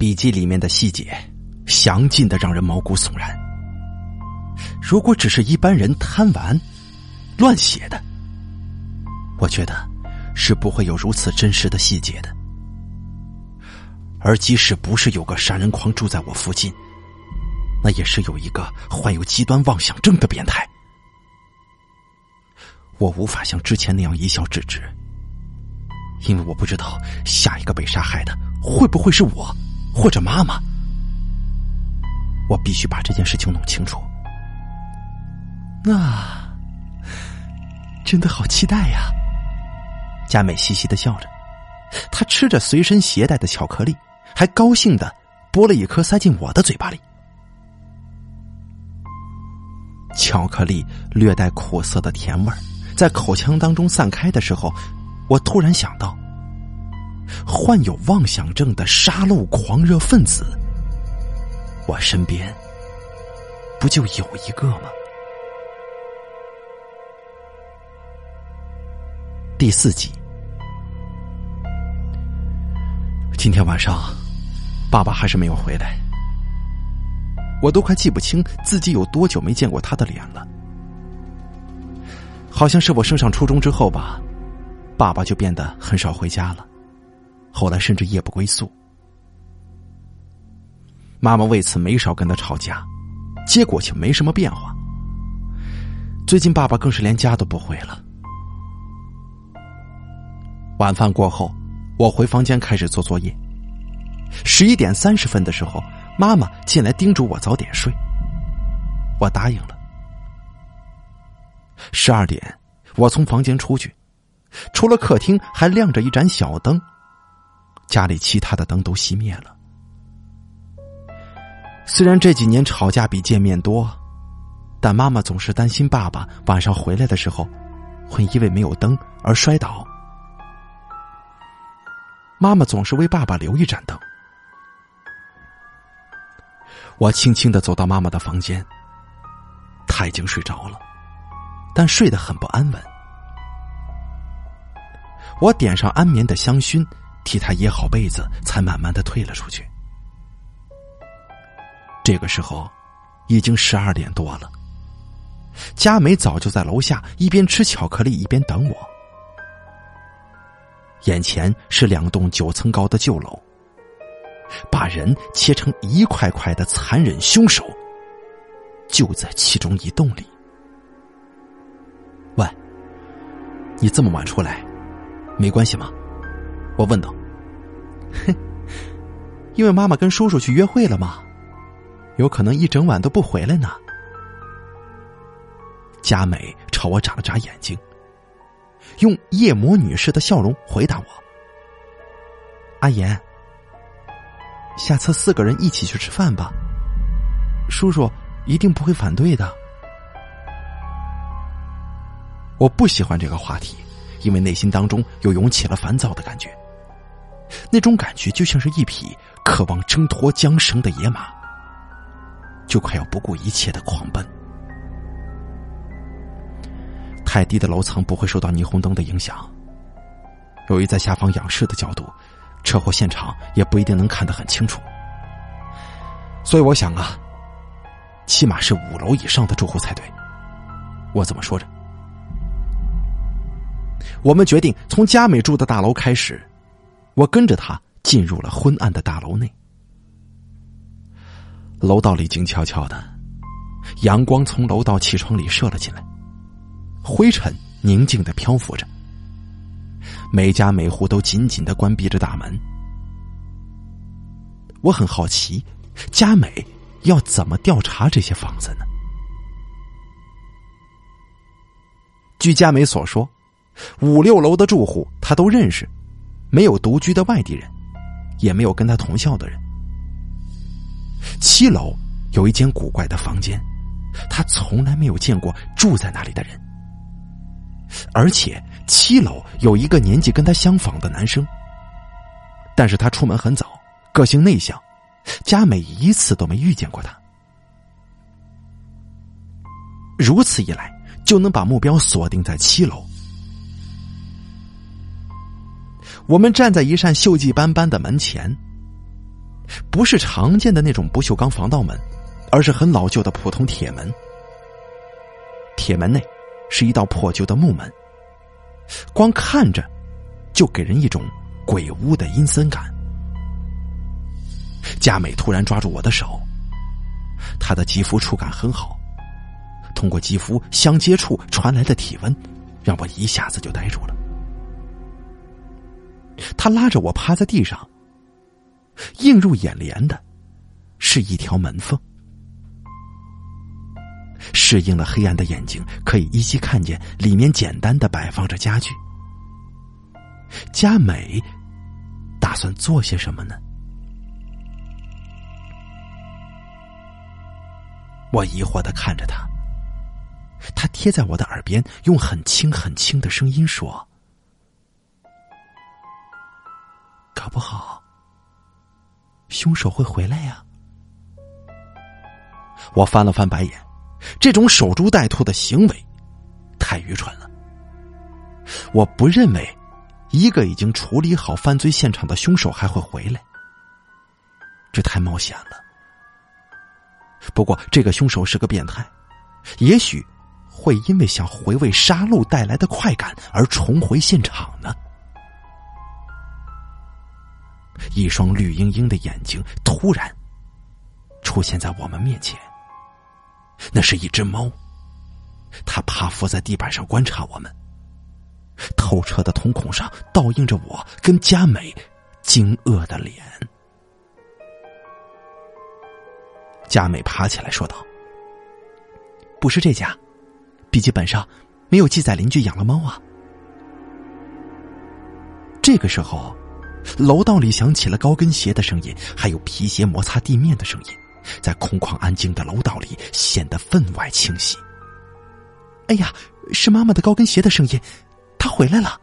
笔记里面的细节，详尽的让人毛骨悚然。如果只是一般人贪玩、乱写的，我觉得是不会有如此真实的细节的。而即使不是有个杀人狂住在我附近，那也是有一个患有极端妄想症的变态。我无法像之前那样一笑置之，因为我不知道下一个被杀害的会不会是我。或者妈妈，我必须把这件事情弄清楚。那真的好期待呀！佳美嘻嘻的笑着，她吃着随身携带的巧克力，还高兴的剥了一颗塞进我的嘴巴里。巧克力略带苦涩的甜味儿在口腔当中散开的时候，我突然想到。患有妄想症的杀戮狂热分子，我身边不就有一个吗？第四集，今天晚上，爸爸还是没有回来，我都快记不清自己有多久没见过他的脸了。好像是我升上初中之后吧，爸爸就变得很少回家了。后来甚至夜不归宿，妈妈为此没少跟他吵架，结果却没什么变化。最近爸爸更是连家都不回了。晚饭过后，我回房间开始做作业。十一点三十分的时候，妈妈进来叮嘱我早点睡，我答应了。十二点，我从房间出去，除了客厅还亮着一盏小灯。家里其他的灯都熄灭了。虽然这几年吵架比见面多，但妈妈总是担心爸爸晚上回来的时候会因为没有灯而摔倒。妈妈总是为爸爸留一盏灯。我轻轻的走到妈妈的房间，她已经睡着了，但睡得很不安稳。我点上安眠的香薰。替他掖好被子，才慢慢的退了出去。这个时候，已经十二点多了。佳美早就在楼下一边吃巧克力一边等我。眼前是两栋九层高的旧楼，把人切成一块块的残忍凶手，就在其中一栋里。喂，你这么晚出来，没关系吗？我问道：“哼，因为妈妈跟叔叔去约会了嘛，有可能一整晚都不回来呢。”佳美朝我眨了眨眼睛，用夜魔女士的笑容回答我：“阿言，下次四个人一起去吃饭吧，叔叔一定不会反对的。”我不喜欢这个话题，因为内心当中又涌起了烦躁的感觉。那种感觉就像是一匹渴望挣脱缰绳的野马，就快要不顾一切的狂奔。太低的楼层不会受到霓虹灯的影响，由于在下方仰视的角度，车祸现场也不一定能看得很清楚。所以我想啊，起码是五楼以上的住户才对。我怎么说着？我们决定从佳美住的大楼开始。我跟着他进入了昏暗的大楼内，楼道里静悄悄的，阳光从楼道气窗里射了进来，灰尘宁静的漂浮着，每家每户都紧紧的关闭着大门。我很好奇，佳美要怎么调查这些房子呢？据佳美所说，五六楼的住户她都认识。没有独居的外地人，也没有跟他同校的人。七楼有一间古怪的房间，他从来没有见过住在那里的人。而且七楼有一个年纪跟他相仿的男生，但是他出门很早，个性内向，佳美一次都没遇见过他。如此一来，就能把目标锁定在七楼。我们站在一扇锈迹斑斑的门前，不是常见的那种不锈钢防盗门，而是很老旧的普通铁门。铁门内是一道破旧的木门，光看着就给人一种鬼屋的阴森感。佳美突然抓住我的手，她的肌肤触感很好，通过肌肤相接触传来的体温，让我一下子就呆住了。他拉着我趴在地上，映入眼帘的是一条门缝。适应了黑暗的眼睛可以依稀看见里面简单的摆放着家具。佳美打算做些什么呢？我疑惑的看着他，他贴在我的耳边，用很轻很轻的声音说：“搞不好，凶手会回来呀。”我翻了翻白眼，这种守株待兔的行为太愚蠢了。我不认为一个已经处理好犯罪现场的凶手还会回来，这太冒险了。不过，这个凶手是个变态，也许会因为想回味杀戮带来的快感而重回现场呢。一双绿莹莹的眼睛突然出现在我们面前，那是一只猫，它趴伏在地板上观察我们，透彻的瞳孔上倒映着我跟佳美惊愕的脸。佳美爬起来说道：“不是这家，笔记本上没有记载邻居养了猫啊。”这个时候，楼道里响起了高跟鞋的声音，还有皮鞋摩擦地面的声音，在空旷安静的楼道里显得分外清晰。哎呀，是妈妈的高跟鞋的声音，她回来了！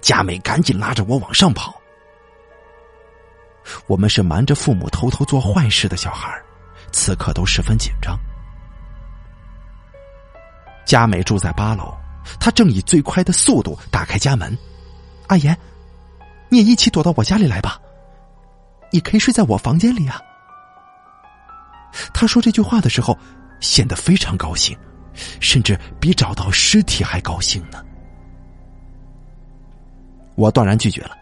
佳美赶紧拉着我往上跑。我们是瞒着父母偷偷做坏事的小孩此刻都十分紧张。佳美住在八楼，她正以最快的速度打开家门。阿言，你也一起躲到我家里来吧，你可以睡在我房间里啊。他说这句话的时候，显得非常高兴，甚至比找到尸体还高兴呢。我断然拒绝了。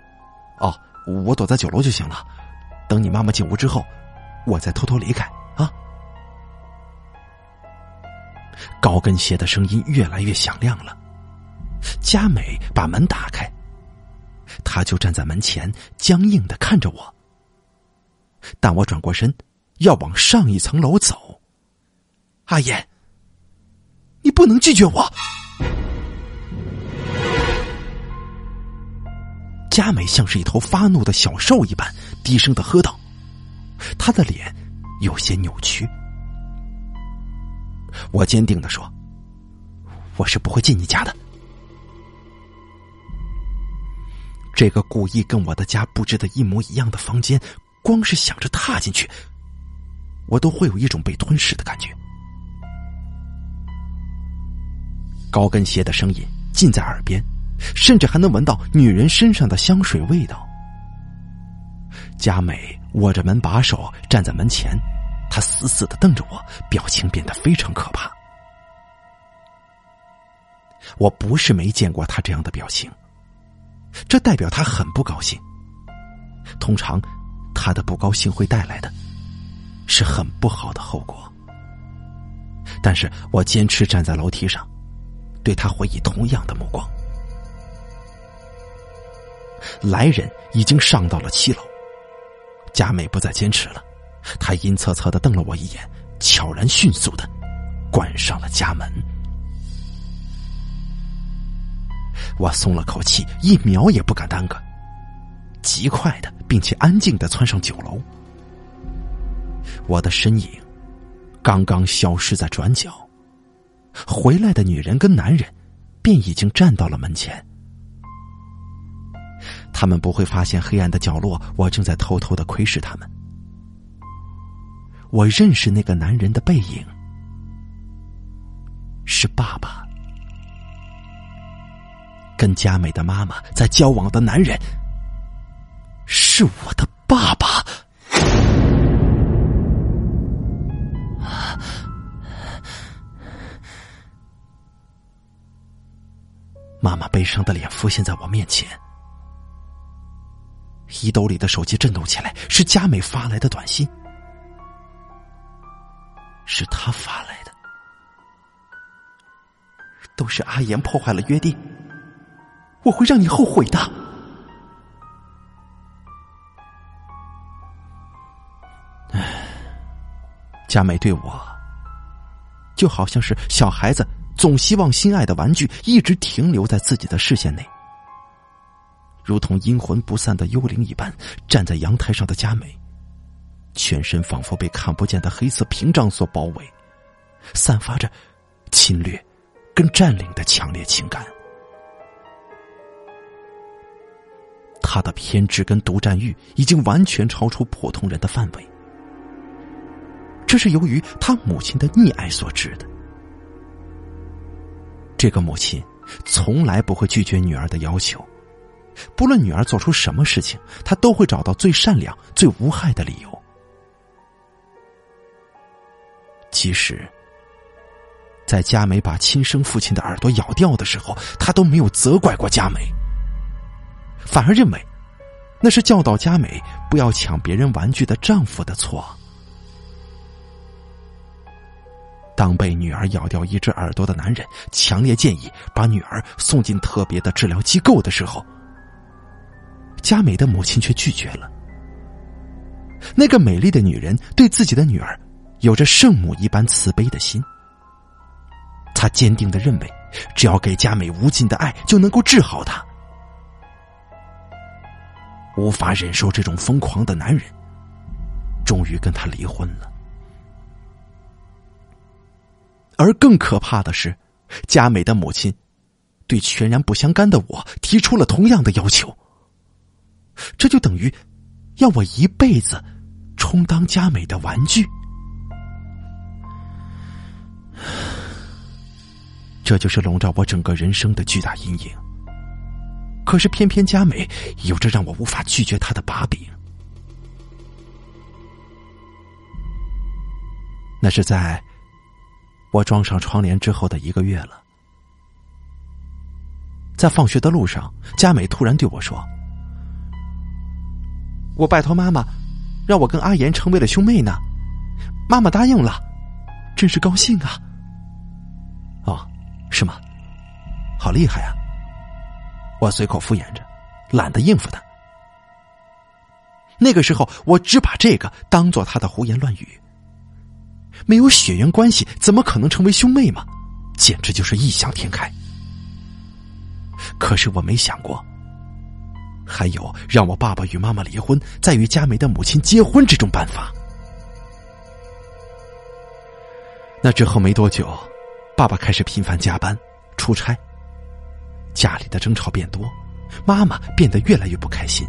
哦，我躲在九楼就行了，等你妈妈进屋之后，我再偷偷离开。啊！高跟鞋的声音越来越响亮了。佳美把门打开，他就站在门前，僵硬的看着我。但我转过身，要往上一层楼走。阿言，你不能拒绝我！佳美像是一头发怒的小兽一般，低声的喝道：“她的脸。”有些扭曲，我坚定的说：“我是不会进你家的。”这个故意跟我的家布置的一模一样的房间，光是想着踏进去，我都会有一种被吞噬的感觉。高跟鞋的声音近在耳边，甚至还能闻到女人身上的香水味道。佳美。握着门把手站在门前，她死死的瞪着我，表情变得非常可怕。我不是没见过他这样的表情，这代表他很不高兴。通常，他的不高兴会带来的是很不好的后果。但是我坚持站在楼梯上，对他回以同样的目光。来人已经上到了七楼。佳美不再坚持了，她阴恻恻的瞪了我一眼，悄然迅速的关上了家门。我松了口气，一秒也不敢耽搁，极快的并且安静的窜上九楼。我的身影刚刚消失在转角，回来的女人跟男人便已经站到了门前。他们不会发现黑暗的角落，我正在偷偷的窥视他们。我认识那个男人的背影，是爸爸，跟佳美的妈妈在交往的男人是我的爸爸。妈妈悲伤的脸浮现在我面前。衣兜里的手机震动起来，是佳美发来的短信。是他发来的。都是阿言破坏了约定。我会让你后悔的。唉，佳美对我，就好像是小孩子。总希望心爱的玩具一直停留在自己的视线内，如同阴魂不散的幽灵一般站在阳台上的佳美，全身仿佛被看不见的黑色屏障所包围，散发着侵略跟占领的强烈情感。他的偏执跟独占欲已经完全超出普通人的范围，这是由于他母亲的溺爱所致的。这个母亲从来不会拒绝女儿的要求，不论女儿做出什么事情，她都会找到最善良、最无害的理由。即使在佳美把亲生父亲的耳朵咬掉的时候，她都没有责怪过佳美，反而认为那是教导佳美不要抢别人玩具的丈夫的错。当被女儿咬掉一只耳朵的男人强烈建议把女儿送进特别的治疗机构的时候，佳美的母亲却拒绝了。那个美丽的女人对自己的女儿有着圣母一般慈悲的心，她坚定的认为，只要给佳美无尽的爱，就能够治好她。无法忍受这种疯狂的男人，终于跟他离婚了。而更可怕的是，佳美的母亲对全然不相干的我提出了同样的要求。这就等于要我一辈子充当佳美的玩具。这就是笼罩我整个人生的巨大阴影。可是偏偏佳美有着让我无法拒绝她的把柄。那是在。我装上窗帘之后的一个月了，在放学的路上，佳美突然对我说：“我拜托妈妈，让我跟阿言成为了兄妹呢。”妈妈答应了，真是高兴啊！哦，是吗？好厉害啊！我随口敷衍着，懒得应付他。那个时候，我只把这个当做他的胡言乱语。没有血缘关系，怎么可能成为兄妹嘛？简直就是异想天开。可是我没想过，还有让我爸爸与妈妈离婚，再与佳美的母亲结婚这种办法。那之后没多久，爸爸开始频繁加班、出差，家里的争吵变多，妈妈变得越来越不开心。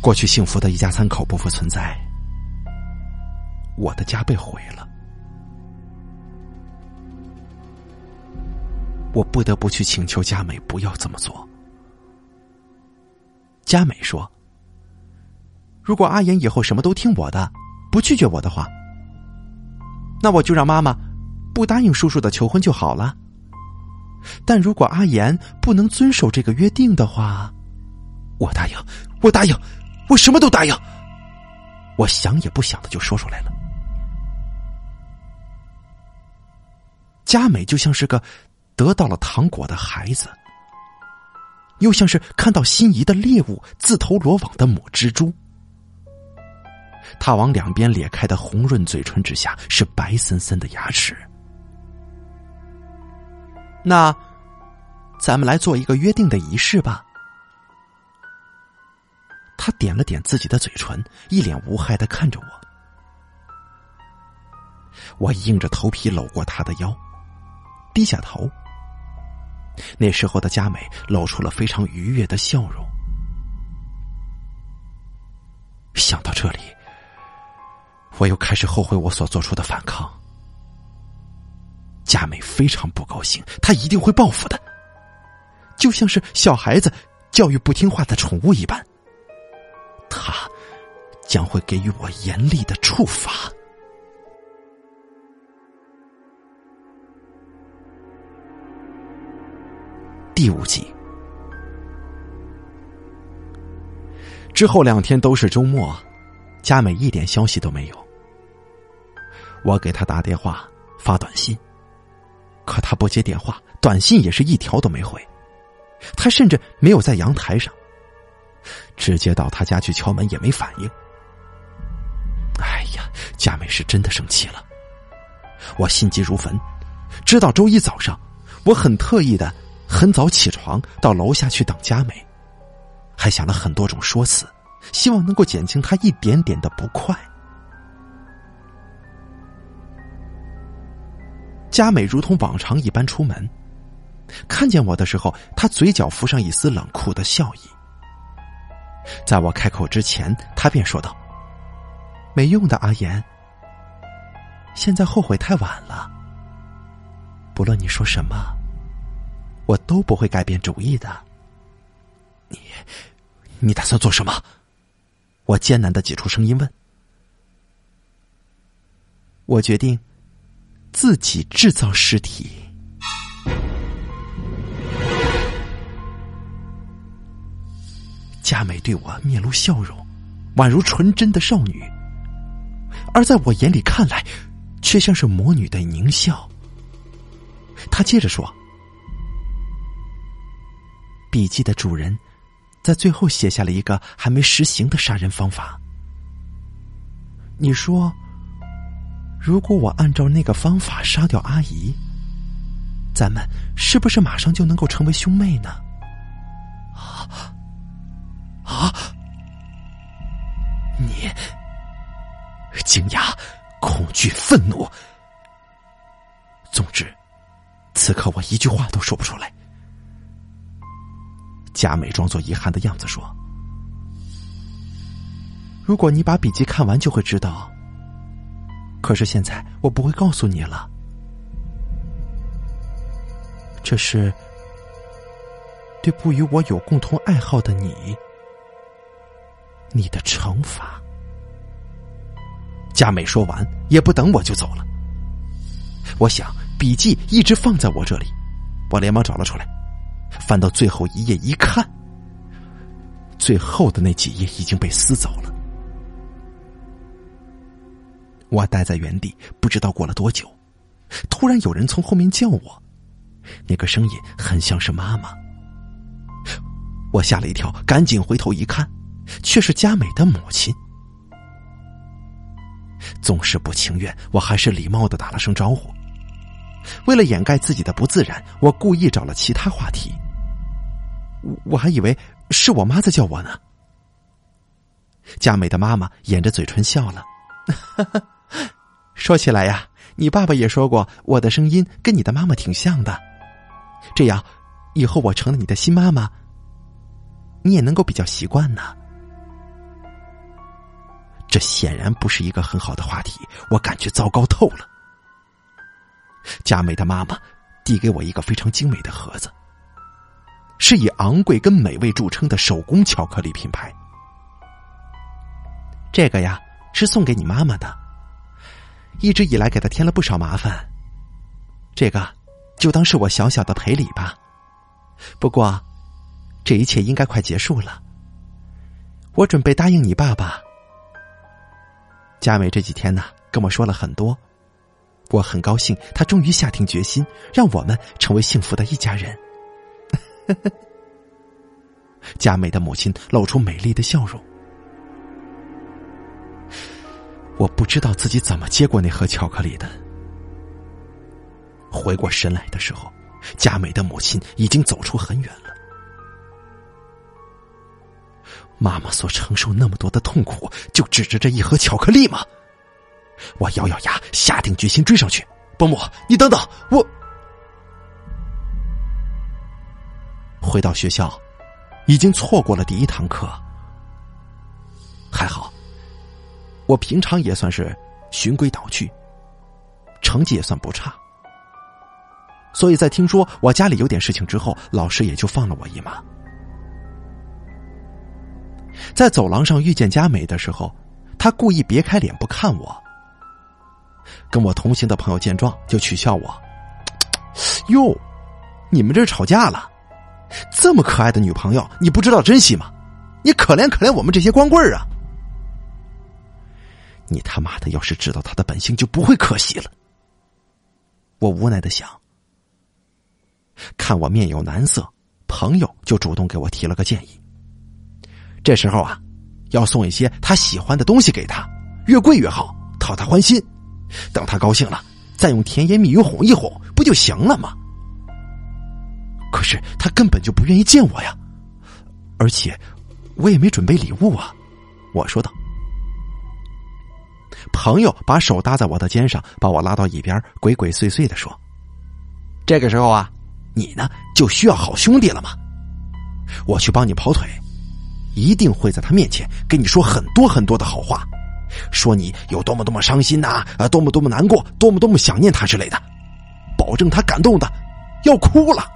过去幸福的一家三口不复存在。我的家被毁了，我不得不去请求佳美不要这么做。佳美说：“如果阿言以后什么都听我的，不拒绝我的话，那我就让妈妈不答应叔叔的求婚就好了。但如果阿言不能遵守这个约定的话，我答应，我答应，我什么都答应。我想也不想的就说出来了。”佳美就像是个得到了糖果的孩子，又像是看到心仪的猎物自投罗网的母蜘蛛。他往两边咧开的红润嘴唇之下是白森森的牙齿。那，咱们来做一个约定的仪式吧。他点了点自己的嘴唇，一脸无害的看着我。我硬着头皮搂过他的腰。低下头，那时候的佳美露出了非常愉悦的笑容。想到这里，我又开始后悔我所做出的反抗。佳美非常不高兴，她一定会报复的，就像是小孩子教育不听话的宠物一般，她将会给予我严厉的处罚。第五集。之后两天都是周末，佳美一点消息都没有。我给她打电话、发短信，可她不接电话，短信也是一条都没回。她甚至没有在阳台上，直接到她家去敲门也没反应。哎呀，佳美是真的生气了，我心急如焚。知道周一早上，我很特意的很早起床到楼下去等佳美。还想了很多种说辞，希望能够减轻她一点点的不快。佳美如同往常一般出门，看见我的时候，她嘴角浮上一丝冷酷的笑意。在我开口之前，她便说道：“没用的，阿言，现在后悔太晚了。不论你说什么，我都不会改变主意的。”你，你打算做什么？我艰难的挤出声音问。我决定自己制造尸体。佳美对我面露笑容，宛如纯真的少女，而在我眼里看来，却像是魔女的狞笑。她接着说：“笔记的主人。”在最后写下了一个还没实行的杀人方法。你说，如果我按照那个方法杀掉阿姨，咱们是不是马上就能够成为兄妹呢？啊啊！你惊讶、恐惧、愤怒，总之，此刻我一句话都说不出来。佳美装作遗憾的样子说：“如果你把笔记看完，就会知道。可是现在我不会告诉你了。这是对不与我有共同爱好的你，你的惩罚。”佳美说完，也不等我就走了。我想笔记一直放在我这里，我连忙找了出来。翻到最后一页一看，最后的那几页已经被撕走了。我待在原地，不知道过了多久，突然有人从后面叫我，那个声音很像是妈妈。我吓了一跳，赶紧回头一看，却是佳美的母亲。总是不情愿，我还是礼貌的打了声招呼。为了掩盖自己的不自然，我故意找了其他话题。我还以为是我妈在叫我呢。佳美的妈妈掩着嘴唇笑了，说起来呀，你爸爸也说过我的声音跟你的妈妈挺像的，这样以后我成了你的新妈妈，你也能够比较习惯呢。这显然不是一个很好的话题，我感觉糟糕透了。佳美的妈妈递给我一个非常精美的盒子。是以昂贵跟美味著称的手工巧克力品牌。这个呀是送给你妈妈的，一直以来给他添了不少麻烦。这个就当是我小小的赔礼吧。不过，这一切应该快结束了。我准备答应你爸爸。佳美这几天呢跟我说了很多，我很高兴，她终于下定决心让我们成为幸福的一家人。佳美的母亲露出美丽的笑容。我不知道自己怎么接过那盒巧克力的。回过神来的时候，佳美的母亲已经走出很远了。妈妈所承受那么多的痛苦，就指着这一盒巧克力吗？我咬咬牙，下定决心追上去。伯母，你等等，我。回到学校，已经错过了第一堂课。还好，我平常也算是循规蹈矩，成绩也算不差，所以在听说我家里有点事情之后，老师也就放了我一马。在走廊上遇见佳美的时候，她故意别开脸不看我。跟我同行的朋友见状就取笑我：“ 哟，你们这吵架了？”这么可爱的女朋友，你不知道珍惜吗？你可怜可怜我们这些光棍啊！你他妈的，要是知道他的本性，就不会可惜了。我无奈的想，看我面有难色，朋友就主动给我提了个建议。这时候啊，要送一些他喜欢的东西给他，越贵越好，讨他欢心。等他高兴了，再用甜言蜜语哄一哄，不就行了吗？可是他根本就不愿意见我呀，而且我也没准备礼物啊。我说道。朋友把手搭在我的肩上，把我拉到一边，鬼鬼祟祟的说：“这个时候啊，你呢就需要好兄弟了吗？我去帮你跑腿，一定会在他面前跟你说很多很多的好话，说你有多么多么伤心呐，啊，多么多么难过，多么多么想念他之类的，保证他感动的要哭了。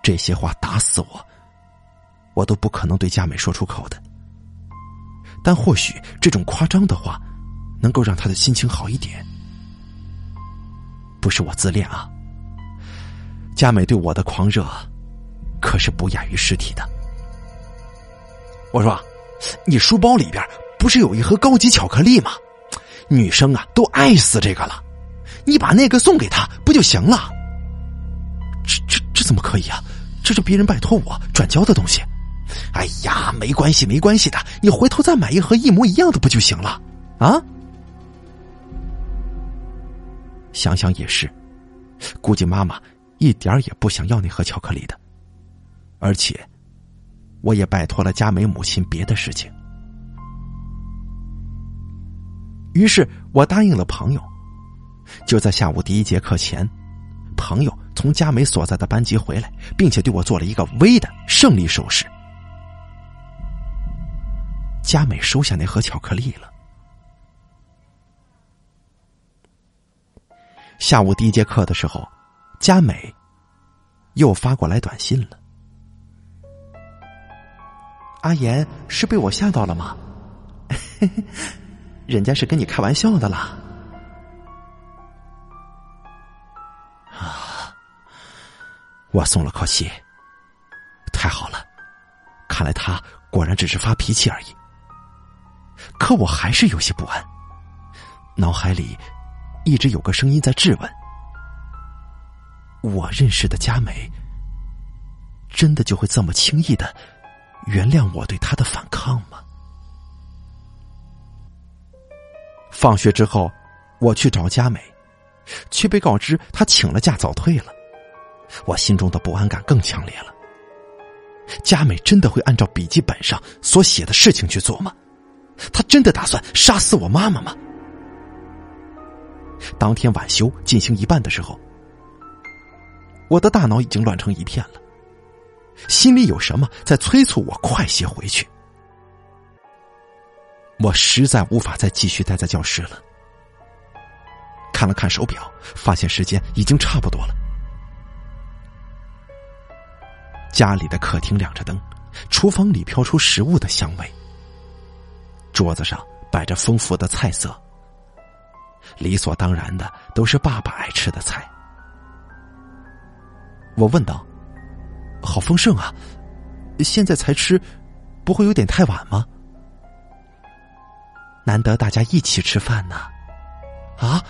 这些话打死我，我都不可能对佳美说出口的。”但或许这种夸张的话，能够让他的心情好一点。不是我自恋啊，佳美对我的狂热，可是不亚于尸体的。我说，你书包里边不是有一盒高级巧克力吗？女生啊都爱死这个了，你把那个送给她不就行了？这这这怎么可以啊？这是别人拜托我转交的东西。哎呀，没关系，没关系的，你回头再买一盒一模一样的不就行了？啊？想想也是，估计妈妈一点也不想要那盒巧克力的，而且，我也拜托了佳美母亲别的事情。于是我答应了朋友，就在下午第一节课前，朋友从佳美所在的班级回来，并且对我做了一个微的胜利手势。佳美收下那盒巧克力了。下午第一节课的时候，佳美又发过来短信了。阿言是被我吓到了吗？人家是跟你开玩笑的啦。啊！我松了口气，太好了，看来他果然只是发脾气而已。可我还是有些不安，脑海里一直有个声音在质问：我认识的佳美，真的就会这么轻易的原谅我对她的反抗吗？放学之后，我去找佳美，却被告知她请了假早退了，我心中的不安感更强烈了。佳美真的会按照笔记本上所写的事情去做吗？他真的打算杀死我妈妈吗？当天晚修进行一半的时候，我的大脑已经乱成一片了，心里有什么在催促我快些回去。我实在无法再继续待在教室了。看了看手表，发现时间已经差不多了。家里的客厅亮着灯，厨房里飘出食物的香味。桌子上摆着丰富的菜色，理所当然的都是爸爸爱吃的菜。我问道：“好丰盛啊，现在才吃，不会有点太晚吗？”难得大家一起吃饭呢。啊，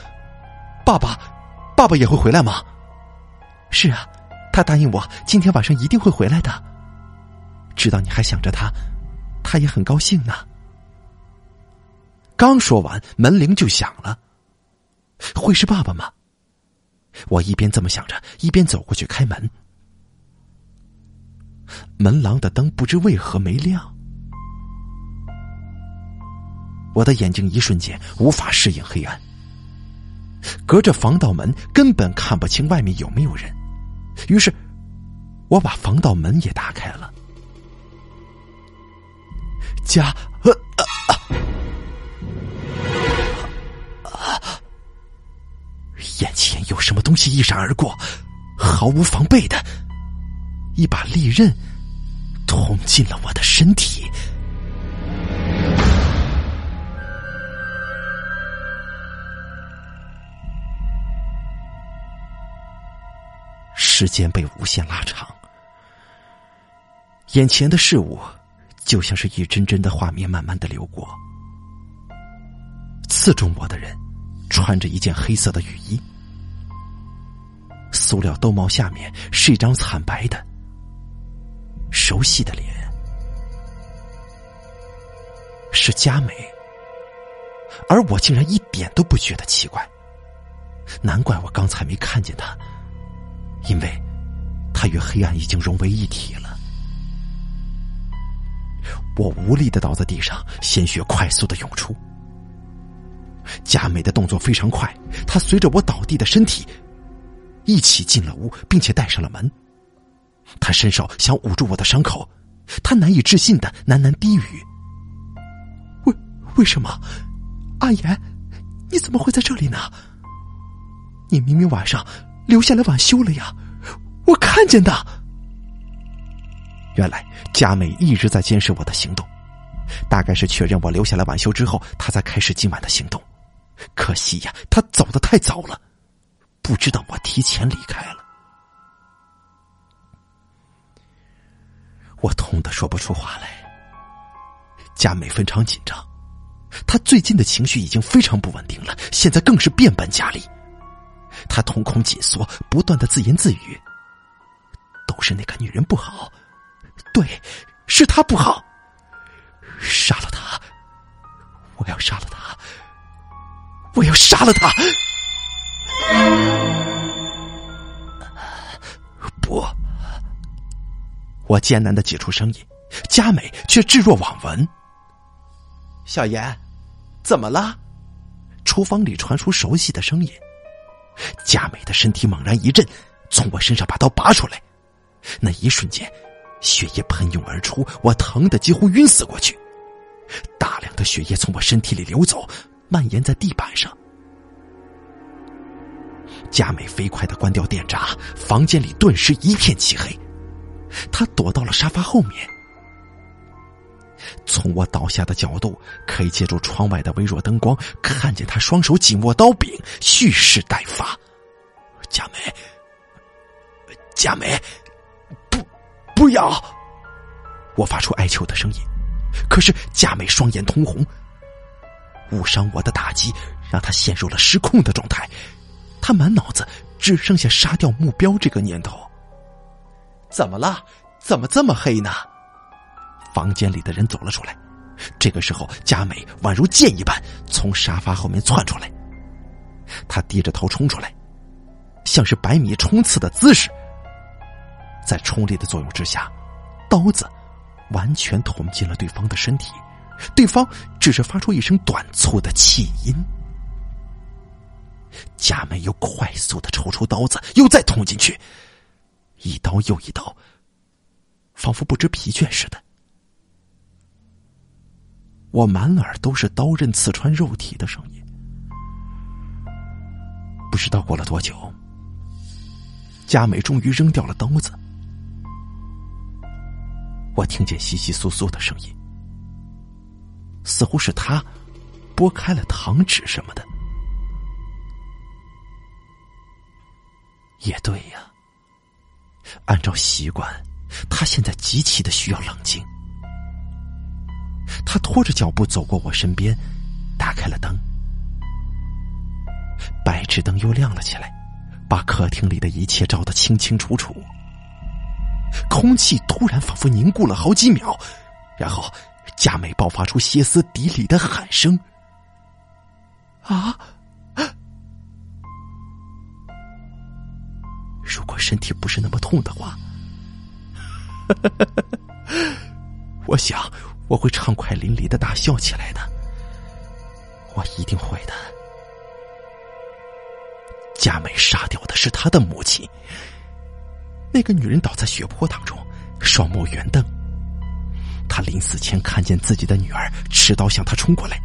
爸爸，爸爸也会回来吗？是啊，他答应我今天晚上一定会回来的。知道你还想着他，他也很高兴呢。刚说完，门铃就响了。会是爸爸吗？我一边这么想着，一边走过去开门。门廊的灯不知为何没亮，我的眼睛一瞬间无法适应黑暗。隔着防盗门根本看不清外面有没有人，于是我把防盗门也打开了。家。眼什么东西一闪而过，毫无防备的一把利刃捅进了我的身体。时间被无限拉长，眼前的事物就像是一帧帧的画面，慢慢的流过。刺中我的人穿着一件黑色的雨衣，塑料兜帽下面是一张惨白的、熟悉的脸，是佳美，而我竟然一点都不觉得奇怪。难怪我刚才没看见他，因为他与黑暗已经融为一体了。我无力的倒在地上，鲜血快速的涌出。佳美的动作非常快，她随着我倒地的身体一起进了屋，并且带上了门。他伸手想捂住我的伤口，他难以置信的喃喃低语：“为为什么？阿言，你怎么会在这里呢？”你明明晚上留下来晚修了呀，我看见的。原来佳美一直在监视我的行动，大概是确认我留下来晚修之后，她才开始今晚的行动。可惜呀，她走的太早了，不知道我提前离开了。我痛的说不出话来。佳美非常紧张，她最近的情绪已经非常不稳定了，现在更是变本加厉。她瞳孔紧缩，不断的自言自语：“都是那个女人不好，对，是她不好。杀了她！我要杀了她！我要杀了她！”我艰难的挤出声音，佳美却置若罔闻。小妍，怎么了？厨房里传出熟悉的声音。佳美的身体猛然一震，从我身上把刀拔出来。那一瞬间，血液喷涌而出，我疼得几乎晕死过去。大量的血液从我身体里流走，蔓延在地板上。佳美飞快的关掉电闸，房间里顿时一片漆黑。他躲到了沙发后面。从我倒下的角度，可以借助窗外的微弱灯光，看见他双手紧握刀柄，蓄势待发。佳美，佳美，不，不要！我发出哀求的声音，可是佳美双眼通红。误伤我的打击让他陷入了失控的状态，他满脑子只剩下杀掉目标这个念头。怎么了？怎么这么黑呢？房间里的人走了出来，这个时候，佳美宛如箭一般从沙发后面窜出来，她低着头冲出来，像是百米冲刺的姿势。在冲力的作用之下，刀子完全捅进了对方的身体，对方只是发出一声短促的气音。佳美又快速的抽出刀子，又再捅进去，一刀又一刀，仿佛不知疲倦似的。我满耳都是刀刃刺穿肉体的声音，不知道过了多久，佳美终于扔掉了刀子。我听见窸窸窣窣的声音，似乎是他拨开了糖纸什么的。也对呀，按照习惯，他现在极其的需要冷静。他拖着脚步走过我身边，打开了灯，白炽灯又亮了起来，把客厅里的一切照得清清楚楚。空气突然仿佛凝固了好几秒，然后佳美爆发出歇斯底里的喊声：“啊！如果身体不是那么痛的话，我想。”我会畅快淋漓的大笑起来的，我一定会的。佳美杀掉的是他的母亲，那个女人倒在血泊当中，双目圆瞪。他临死前看见自己的女儿持刀向他冲过来，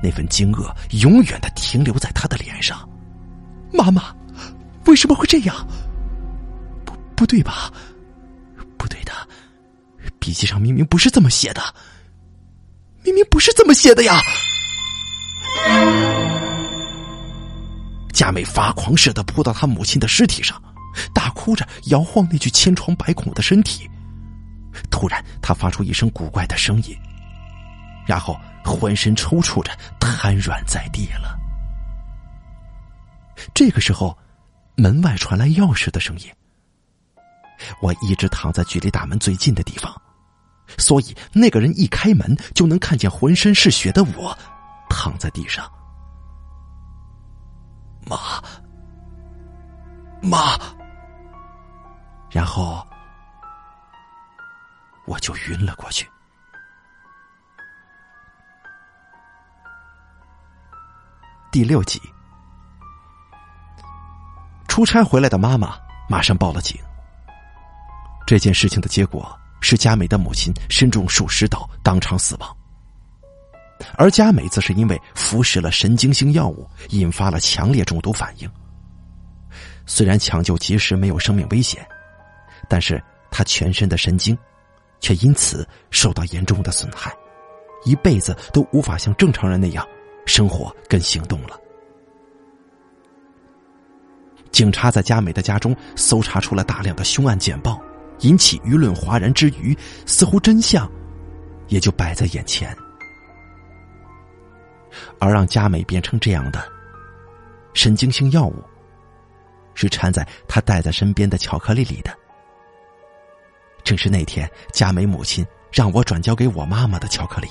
那份惊愕永远的停留在他的脸上。妈妈，为什么会这样？不，不对吧？不对的笔记上明明不是这么写的，明明不是这么写的呀！佳美发狂似的扑到他母亲的尸体上，大哭着摇晃那具千疮百孔的身体。突然，他发出一声古怪的声音，然后浑身抽搐着瘫软在地了。这个时候，门外传来钥匙的声音。我一直躺在距离大门最近的地方，所以那个人一开门就能看见浑身是血的我躺在地上。妈，妈，然后我就晕了过去。第六集，出差回来的妈妈马上报了警。这件事情的结果是佳美的母亲身中数十刀，当场死亡。而佳美则是因为服食了神经性药物，引发了强烈中毒反应。虽然抢救及时没有生命危险，但是她全身的神经却因此受到严重的损害，一辈子都无法像正常人那样生活跟行动了。警察在佳美的家中搜查出了大量的凶案简报。引起舆论哗然之余，似乎真相也就摆在眼前。而让佳美变成这样的神经性药物，是掺在她带在身边的巧克力里的。正是那天佳美母亲让我转交给我妈妈的巧克力。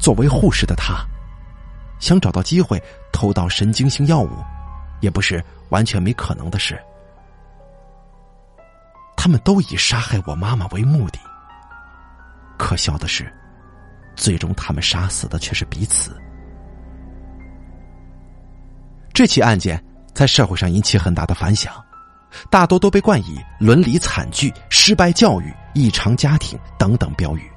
作为护士的她，想找到机会偷到神经性药物，也不是完全没可能的事。他们都以杀害我妈妈为目的。可笑的是，最终他们杀死的却是彼此。这起案件在社会上引起很大的反响，大多都被冠以“伦理惨剧”“失败教育”“异常家庭”等等标语。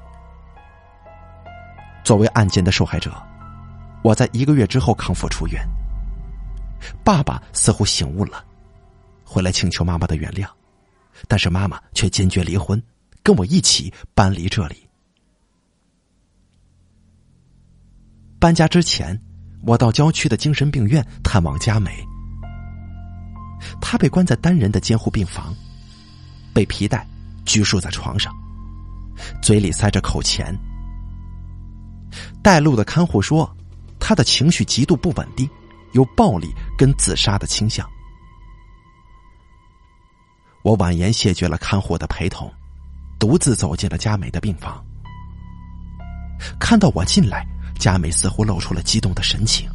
作为案件的受害者，我在一个月之后康复出院。爸爸似乎醒悟了，回来请求妈妈的原谅。但是妈妈却坚决离婚，跟我一起搬离这里。搬家之前，我到郊区的精神病院探望佳美。她被关在单人的监护病房，被皮带拘束在床上，嘴里塞着口钱。带路的看护说，她的情绪极度不稳定，有暴力跟自杀的倾向。我婉言谢绝了看护的陪同，独自走进了佳美的病房。看到我进来，佳美似乎露出了激动的神情。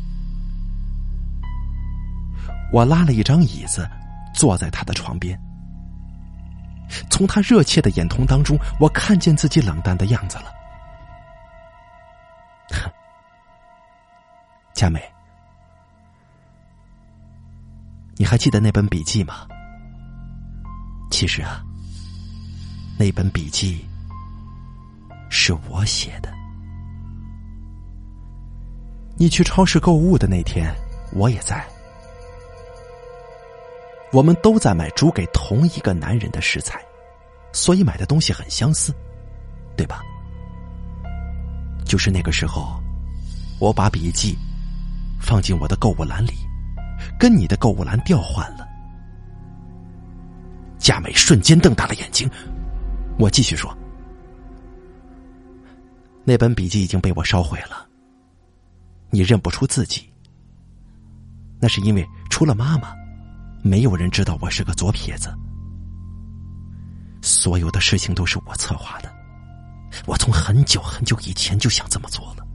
我拉了一张椅子，坐在她的床边。从她热切的眼瞳当中，我看见自己冷淡的样子了。哼，佳美，你还记得那本笔记吗？其实啊，那本笔记是我写的。你去超市购物的那天，我也在。我们都在买煮给同一个男人的食材，所以买的东西很相似，对吧？就是那个时候，我把笔记放进我的购物篮里，跟你的购物篮调换了。佳美瞬间瞪大了眼睛，我继续说：“那本笔记已经被我烧毁了。你认不出自己，那是因为除了妈妈，没有人知道我是个左撇子。所有的事情都是我策划的，我从很久很久以前就想这么做了。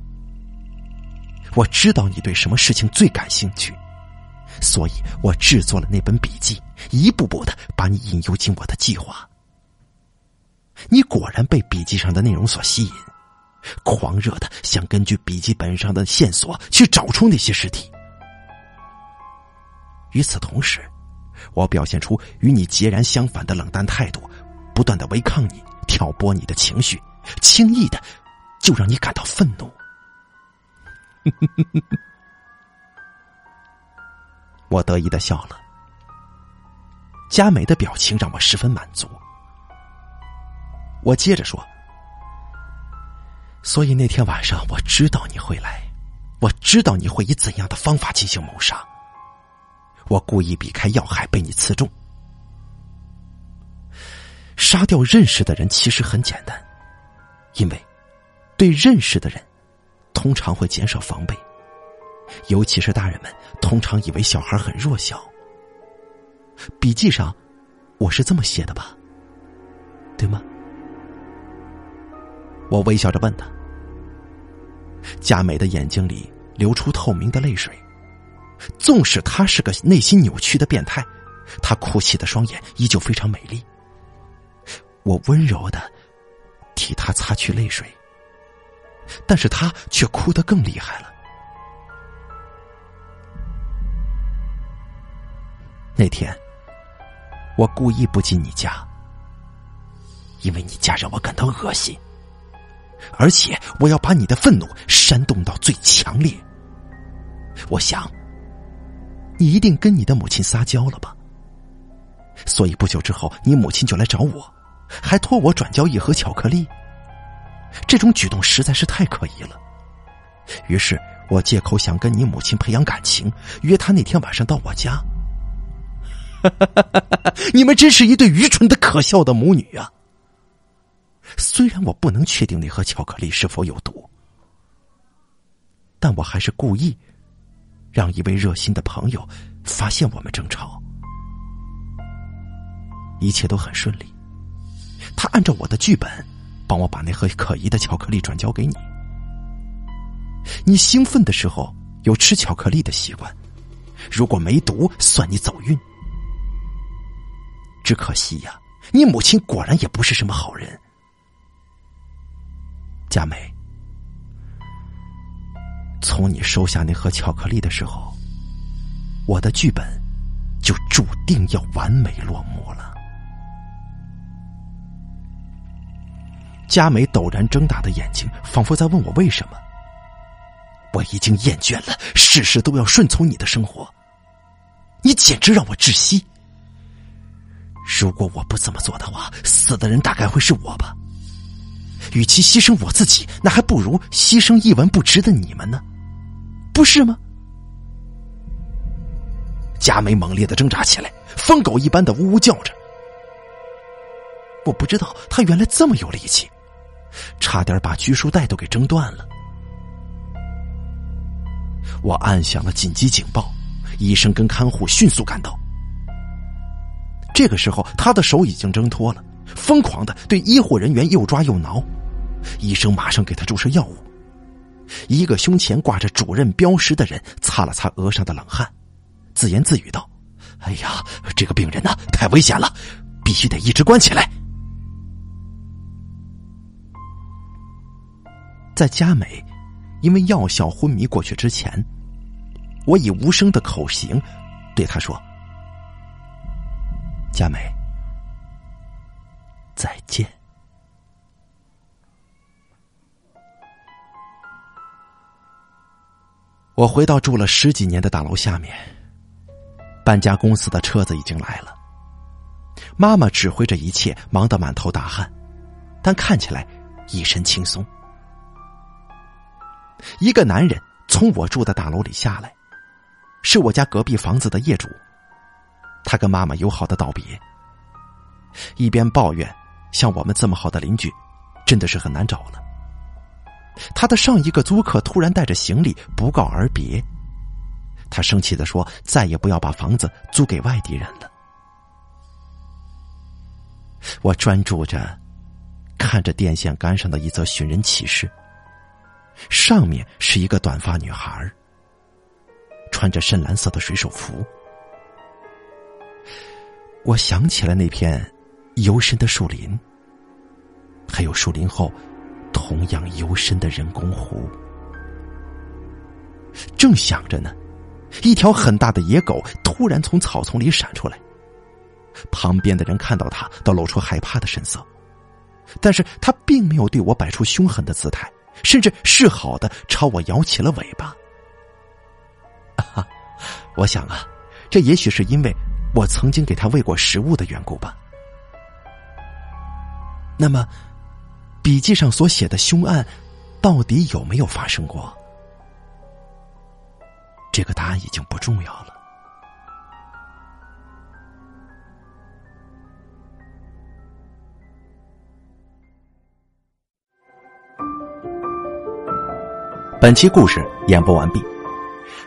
我知道你对什么事情最感兴趣。”所以我制作了那本笔记，一步步的把你引诱进我的计划。你果然被笔记上的内容所吸引，狂热的想根据笔记本上的线索去找出那些尸体。与此同时，我表现出与你截然相反的冷淡态度，不断的违抗你，挑拨你的情绪，轻易的就让你感到愤怒。我得意的笑了，佳美的表情让我十分满足。我接着说：“所以那天晚上，我知道你会来，我知道你会以怎样的方法进行谋杀。我故意避开要害，被你刺中。杀掉认识的人其实很简单，因为对认识的人，通常会减少防备，尤其是大人们通常以为小孩很弱小。笔记上我是这么写的吧？对吗？我微笑着问他。佳美的眼睛里流出透明的泪水，纵使她是个内心扭曲的变态，她哭泣的双眼依旧非常美丽。我温柔的替她擦去泪水，但是她却哭得更厉害了。那天，我故意不进你家，因为你家让我感到恶心。而且我要把你的愤怒煽动到最强烈。我想，你一定跟你的母亲撒娇了吧？所以不久之后，你母亲就来找我，还托我转交一盒巧克力。这种举动实在是太可疑了。于是我借口想跟你母亲培养感情，约她那天晚上到我家。你们真是一对愚蠢的、可笑的母女啊！虽然我不能确定那盒巧克力是否有毒，但我还是故意让一位热心的朋友发现我们争吵。一切都很顺利，他按照我的剧本，帮我把那盒可疑的巧克力转交给你。你兴奋的时候有吃巧克力的习惯，如果没毒，算你走运。只可惜呀，你母亲果然也不是什么好人。佳美，从你收下那盒巧克力的时候，我的剧本就注定要完美落幕了。佳美陡然睁大的眼睛，仿佛在问我为什么。我已经厌倦了事事都要顺从你的生活，你简直让我窒息。如果我不这么做的话，死的人大概会是我吧。与其牺牲我自己，那还不如牺牲一文不值的你们呢，不是吗？佳美猛烈的挣扎起来，疯狗一般的呜呜叫着。我不知道他原来这么有力气，差点把拘束带都给挣断了。我按响了紧急警报，医生跟看护迅速赶到。这个时候，他的手已经挣脱了，疯狂的对医护人员又抓又挠。医生马上给他注射药物。一个胸前挂着主任标识的人擦了擦额上的冷汗，自言自语道：“哎呀，这个病人呐，太危险了，必须得一直关起来。”在佳美因为药效昏迷过去之前，我以无声的口型对他说：“佳美，再见。”我回到住了十几年的大楼下面，搬家公司的车子已经来了。妈妈指挥着一切，忙得满头大汗，但看起来一身轻松。一个男人从我住的大楼里下来，是我家隔壁房子的业主。他跟妈妈友好的道别，一边抱怨像我们这么好的邻居，真的是很难找了。他的上一个租客突然带着行李不告而别，他生气的说：“再也不要把房子租给外地人了。”我专注着看着电线杆上的一则寻人启事，上面是一个短发女孩，穿着深蓝色的水手服。我想起了那片幽深的树林，还有树林后。同样幽深的人工湖，正想着呢，一条很大的野狗突然从草丛里闪出来。旁边的人看到它，都露出害怕的神色，但是它并没有对我摆出凶狠的姿态，甚至示好的朝我摇起了尾巴。啊，我想啊，这也许是因为我曾经给他喂过食物的缘故吧。那么笔记上所写的凶案到底有没有发生过？这个答案已经不重要了。本期故事演播完毕，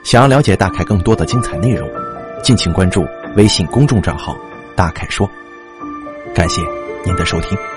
想要了解大凯更多的精彩内容，敬请关注。微信公众账号“大凯说”。感谢您的收听。